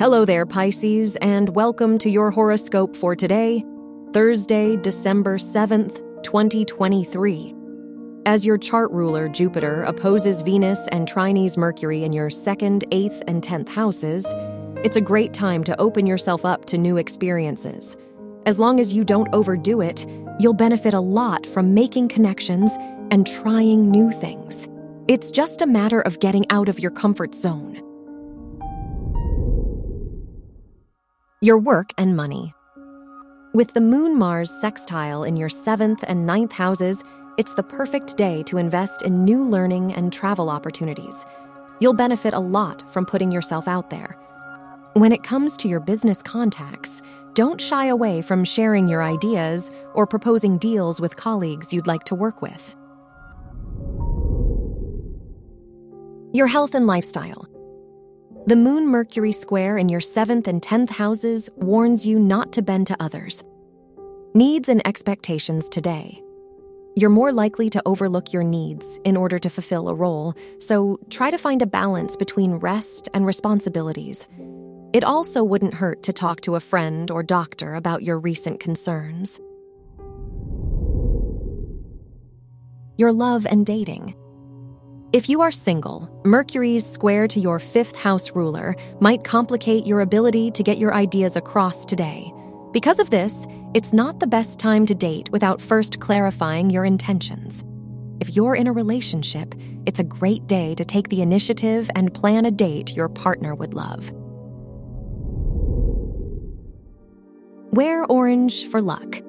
Hello there, Pisces, and welcome to your horoscope for today, Thursday, December 7th, 2023. As your chart ruler, Jupiter, opposes Venus and trines Mercury in your second, eighth, and tenth houses, it's a great time to open yourself up to new experiences. As long as you don't overdo it, you'll benefit a lot from making connections and trying new things. It's just a matter of getting out of your comfort zone. Your work and money. With the Moon Mars sextile in your seventh and ninth houses, it's the perfect day to invest in new learning and travel opportunities. You'll benefit a lot from putting yourself out there. When it comes to your business contacts, don't shy away from sharing your ideas or proposing deals with colleagues you'd like to work with. Your health and lifestyle. The Moon Mercury square in your seventh and tenth houses warns you not to bend to others. Needs and expectations today. You're more likely to overlook your needs in order to fulfill a role, so try to find a balance between rest and responsibilities. It also wouldn't hurt to talk to a friend or doctor about your recent concerns. Your love and dating. If you are single, Mercury's square to your fifth house ruler might complicate your ability to get your ideas across today. Because of this, it's not the best time to date without first clarifying your intentions. If you're in a relationship, it's a great day to take the initiative and plan a date your partner would love. Wear orange for luck.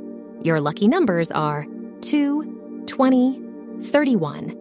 Your lucky numbers are 2, 20, 31